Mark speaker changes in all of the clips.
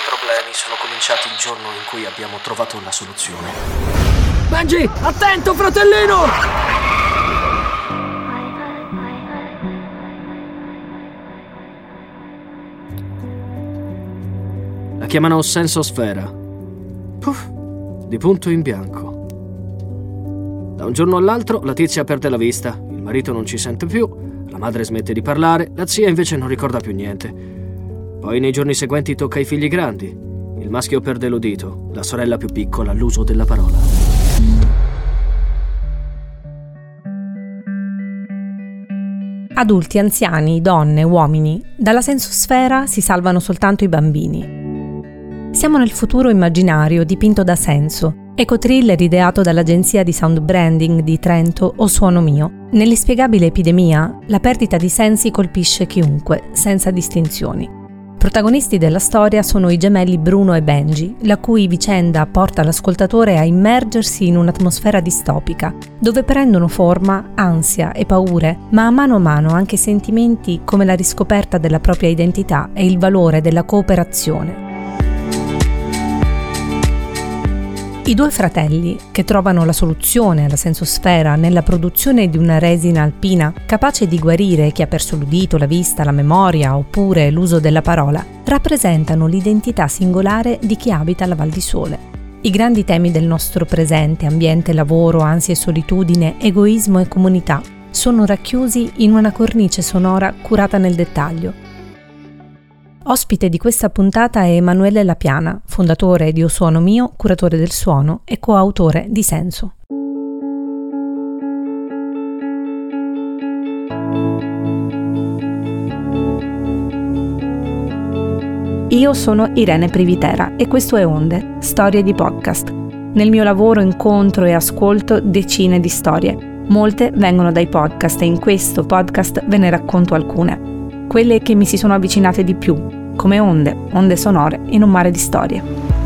Speaker 1: nostri problemi sono cominciati il giorno in cui abbiamo trovato la soluzione.
Speaker 2: Benji, attento, fratellino!
Speaker 1: La chiamano sensosfera. Puff, di punto in bianco. Da un giorno all'altro la tizia perde la vista, il marito non ci sente più, la madre smette di parlare, la zia invece non ricorda più niente. Poi nei giorni seguenti tocca ai figli grandi. Il maschio perde l'udito, la sorella più piccola l'uso della parola.
Speaker 3: Adulti, anziani, donne, uomini, dalla sensosfera si salvano soltanto i bambini. Siamo nel futuro immaginario dipinto da Senso, Ecotriller ideato dall'agenzia di sound branding di Trento O Suono Mio. Nell'inspiegabile epidemia, la perdita di sensi colpisce chiunque, senza distinzioni. Protagonisti della storia sono i gemelli Bruno e Benji, la cui vicenda porta l'ascoltatore a immergersi in un'atmosfera distopica, dove prendono forma ansia e paure, ma a mano a mano anche sentimenti come la riscoperta della propria identità e il valore della cooperazione. I due fratelli, che trovano la soluzione alla sensosfera nella produzione di una resina alpina capace di guarire chi ha perso l'udito, la vista, la memoria oppure l'uso della parola, rappresentano l'identità singolare di chi abita la Val di Sole. I grandi temi del nostro presente, ambiente, lavoro, ansia e solitudine, egoismo e comunità, sono racchiusi in una cornice sonora curata nel dettaglio, Ospite di questa puntata è Emanuele Lapiana, fondatore di O Suono Mio, curatore del suono e coautore di Senso. Io sono Irene Privitera e questo è Onde, storie di podcast. Nel mio lavoro incontro e ascolto decine di storie. Molte vengono dai podcast e in questo podcast ve ne racconto alcune quelle che mi si sono avvicinate di più, come onde, onde sonore in un mare di storie.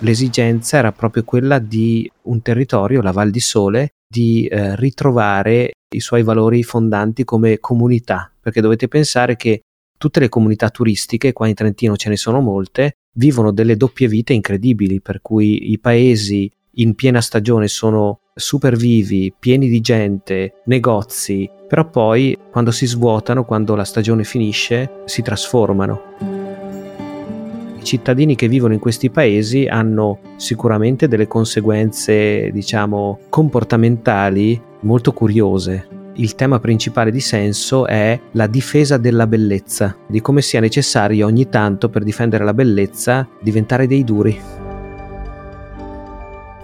Speaker 4: l'esigenza era proprio quella di un territorio, la Val di Sole, di eh, ritrovare i suoi valori fondanti come comunità, perché dovete pensare che tutte le comunità turistiche, qua in Trentino ce ne sono molte, vivono delle doppie vite incredibili, per cui i paesi in piena stagione sono super vivi, pieni di gente, negozi, però poi quando si svuotano, quando la stagione finisce, si trasformano. Cittadini che vivono in questi paesi hanno sicuramente delle conseguenze, diciamo, comportamentali molto curiose. Il tema principale di senso è la difesa della bellezza, di come sia necessario ogni tanto per difendere la bellezza diventare dei duri.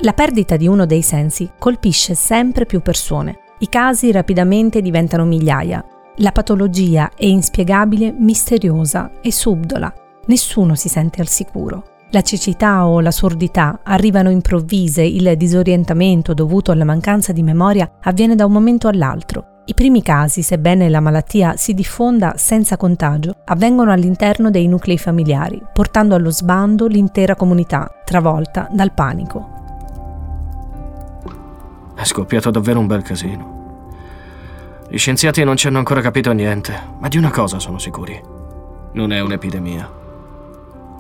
Speaker 3: La perdita di uno dei sensi colpisce sempre più persone. I casi rapidamente diventano migliaia. La patologia è inspiegabile, misteriosa e subdola. Nessuno si sente al sicuro. La cecità o la sordità arrivano improvvise, il disorientamento dovuto alla mancanza di memoria avviene da un momento all'altro. I primi casi, sebbene la malattia si diffonda senza contagio, avvengono all'interno dei nuclei familiari, portando allo sbando l'intera comunità, travolta dal panico.
Speaker 1: È scoppiato davvero un bel casino. Gli scienziati non ci hanno ancora capito niente, ma di una cosa sono sicuri. Non è un'epidemia.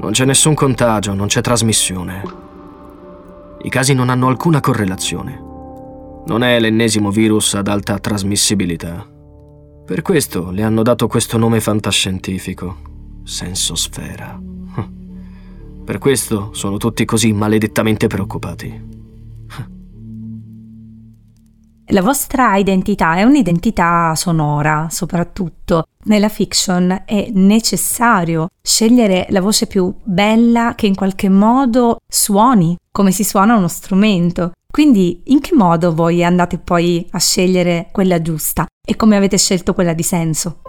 Speaker 1: Non c'è nessun contagio, non c'è trasmissione. I casi non hanno alcuna correlazione. Non è l'ennesimo virus ad alta trasmissibilità. Per questo le hanno dato questo nome fantascientifico, sensosfera. Per questo sono tutti così maledettamente preoccupati.
Speaker 3: La vostra identità è un'identità sonora, soprattutto. Nella fiction è necessario scegliere la voce più bella che in qualche modo suoni come si suona uno strumento. Quindi in che modo voi andate poi a scegliere quella giusta e come avete scelto quella di senso?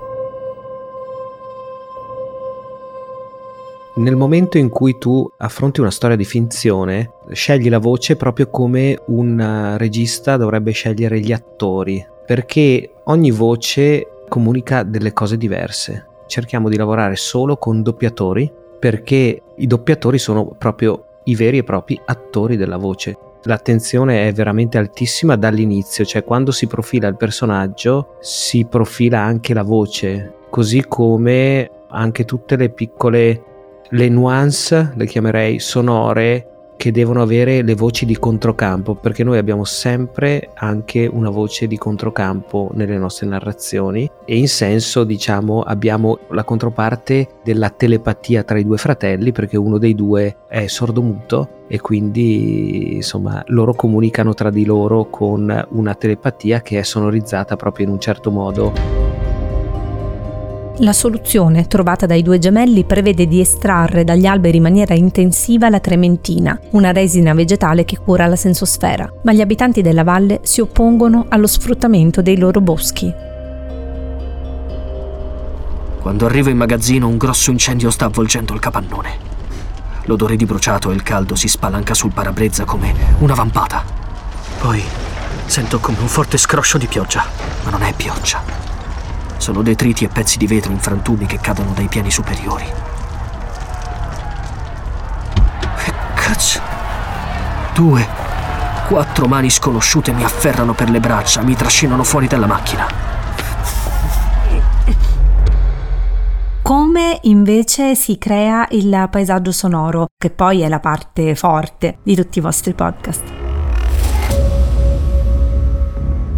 Speaker 4: Nel momento in cui tu affronti una storia di finzione, scegli la voce proprio come un eh, regista dovrebbe scegliere gli attori, perché ogni voce comunica delle cose diverse. cerchiamo di lavorare solo con doppiatori perché i doppiatori sono proprio i veri e propri attori della voce. L'attenzione è veramente altissima dall'inizio, cioè quando si profila il personaggio si profila anche la voce, così come anche tutte le piccole le nuance, le chiamerei sonore che devono avere le voci di controcampo, perché noi abbiamo sempre anche una voce di controcampo nelle nostre narrazioni e in senso, diciamo, abbiamo la controparte della telepatia tra i due fratelli, perché uno dei due è sordomuto e quindi, insomma, loro comunicano tra di loro con una telepatia che è sonorizzata proprio in un certo modo.
Speaker 3: La soluzione trovata dai due gemelli prevede di estrarre dagli alberi in maniera intensiva la trementina, una resina vegetale che cura la sensosfera, ma gli abitanti della valle si oppongono allo sfruttamento dei loro boschi.
Speaker 1: Quando arrivo in magazzino un grosso incendio sta avvolgendo il capannone. L'odore di bruciato e il caldo si spalanca sul parabrezza come una vampata. Poi sento come un forte scroscio di pioggia, ma non è pioggia sono detriti e pezzi di vetro in frantumi che cadono dai piani superiori. Che cazzo? Due, quattro mani sconosciute mi afferrano per le braccia, mi trascinano fuori dalla macchina.
Speaker 3: Come invece si crea il paesaggio sonoro, che poi è la parte forte di tutti i vostri podcast?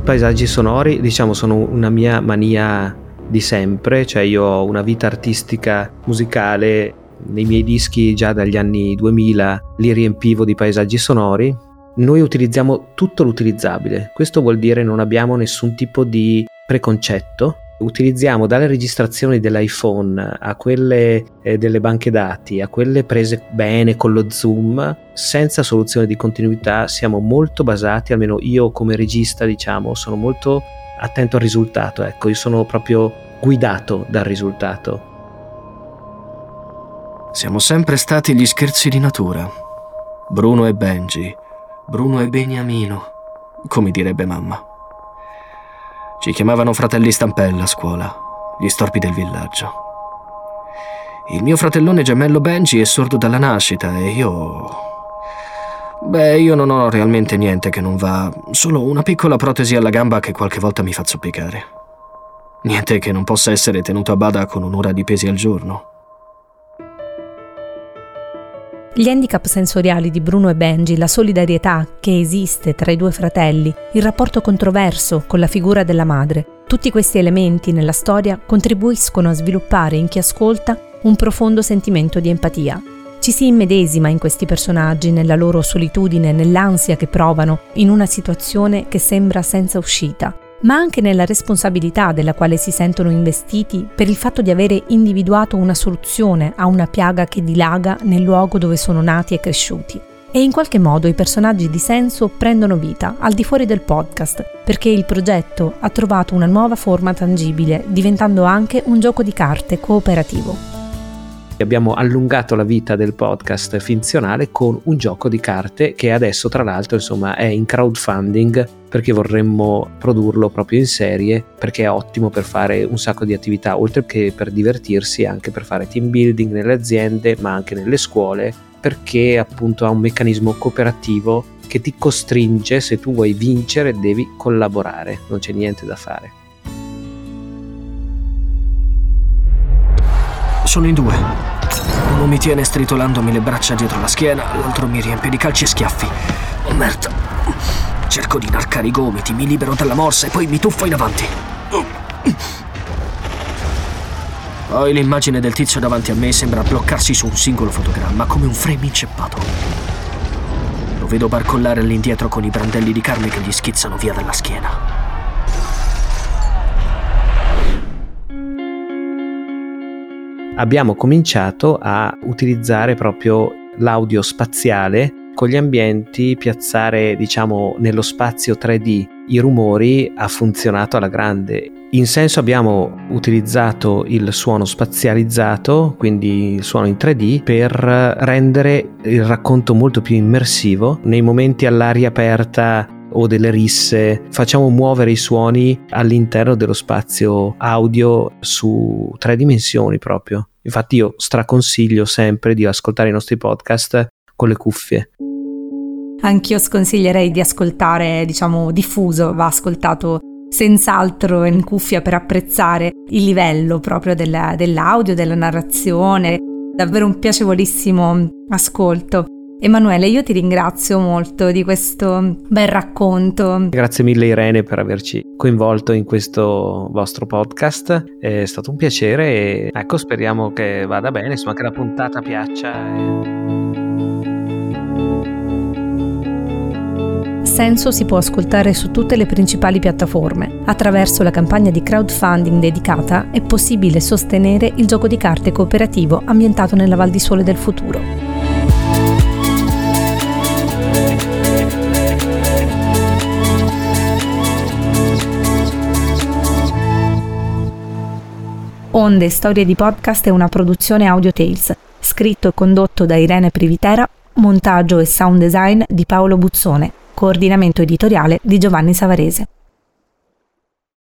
Speaker 4: Paesaggi sonori, diciamo, sono una mia mania di sempre, cioè io ho una vita artistica musicale, nei miei dischi già dagli anni 2000 li riempivo di paesaggi sonori. Noi utilizziamo tutto l'utilizzabile, questo vuol dire non abbiamo nessun tipo di preconcetto, utilizziamo dalle registrazioni dell'iPhone a quelle eh, delle banche dati, a quelle prese bene con lo zoom, senza soluzione di continuità, siamo molto basati, almeno io come regista diciamo, sono molto attento al risultato, ecco, io sono proprio guidato dal risultato.
Speaker 1: Siamo sempre stati gli scherzi di natura. Bruno e Benji, Bruno e Beniamino, come direbbe mamma. Ci chiamavano fratelli stampella a scuola, gli storpi del villaggio. Il mio fratellone gemello Benji è sordo dalla nascita e io... Beh, io non ho realmente niente che non va, solo una piccola protesi alla gamba che qualche volta mi fa zoppicare. Niente che non possa essere tenuto a bada con un'ora di pesi al giorno.
Speaker 3: Gli handicap sensoriali di Bruno e Benji, la solidarietà che esiste tra i due fratelli, il rapporto controverso con la figura della madre, tutti questi elementi nella storia contribuiscono a sviluppare in chi ascolta un profondo sentimento di empatia. Ci si immedesima in questi personaggi, nella loro solitudine, nell'ansia che provano in una situazione che sembra senza uscita ma anche nella responsabilità della quale si sentono investiti per il fatto di avere individuato una soluzione a una piaga che dilaga nel luogo dove sono nati e cresciuti. E in qualche modo i personaggi di senso prendono vita al di fuori del podcast, perché il progetto ha trovato una nuova forma tangibile, diventando anche un gioco di carte cooperativo.
Speaker 4: Abbiamo allungato la vita del podcast finzionale con un gioco di carte che adesso tra l'altro insomma è in crowdfunding perché vorremmo produrlo proprio in serie perché è ottimo per fare un sacco di attività oltre che per divertirsi anche per fare team building nelle aziende ma anche nelle scuole perché appunto ha un meccanismo cooperativo che ti costringe se tu vuoi vincere devi collaborare non c'è niente da fare
Speaker 1: Sono in due. Uno mi tiene stritolandomi le braccia dietro la schiena, l'altro mi riempie di calci e schiaffi. Oh merda. Cerco di inarcare i gomiti, mi libero dalla morsa e poi mi tuffo in avanti. Poi l'immagine del tizio davanti a me sembra bloccarsi su un singolo fotogramma, come un frame inceppato. Lo vedo barcollare all'indietro con i brandelli di carne che gli schizzano via dalla schiena.
Speaker 4: Abbiamo cominciato a utilizzare proprio l'audio spaziale con gli ambienti, piazzare diciamo nello spazio 3D i rumori ha funzionato alla grande. In senso abbiamo utilizzato il suono spazializzato, quindi il suono in 3D, per rendere il racconto molto più immersivo. Nei momenti all'aria aperta o delle risse, facciamo muovere i suoni all'interno dello spazio audio su tre dimensioni proprio. Infatti io straconsiglio sempre di ascoltare i nostri podcast con le cuffie.
Speaker 3: Anch'io sconsiglierei di ascoltare, diciamo, diffuso, va ascoltato senz'altro in cuffia per apprezzare il livello proprio della, dell'audio, della narrazione. Davvero un piacevolissimo ascolto. Emanuele, io ti ringrazio molto di questo bel racconto.
Speaker 4: Grazie mille Irene per averci coinvolto in questo vostro podcast, è stato un piacere e ecco speriamo che vada bene, insomma che la puntata piaccia.
Speaker 3: Senso si può ascoltare su tutte le principali piattaforme. Attraverso la campagna di crowdfunding dedicata è possibile sostenere il gioco di carte cooperativo ambientato nella Val di Sole del futuro. Onde Storie di Podcast è una produzione Audio Tales, scritto e condotto da Irene Privitera, montaggio e sound design di Paolo Buzzone, coordinamento editoriale di Giovanni Savarese.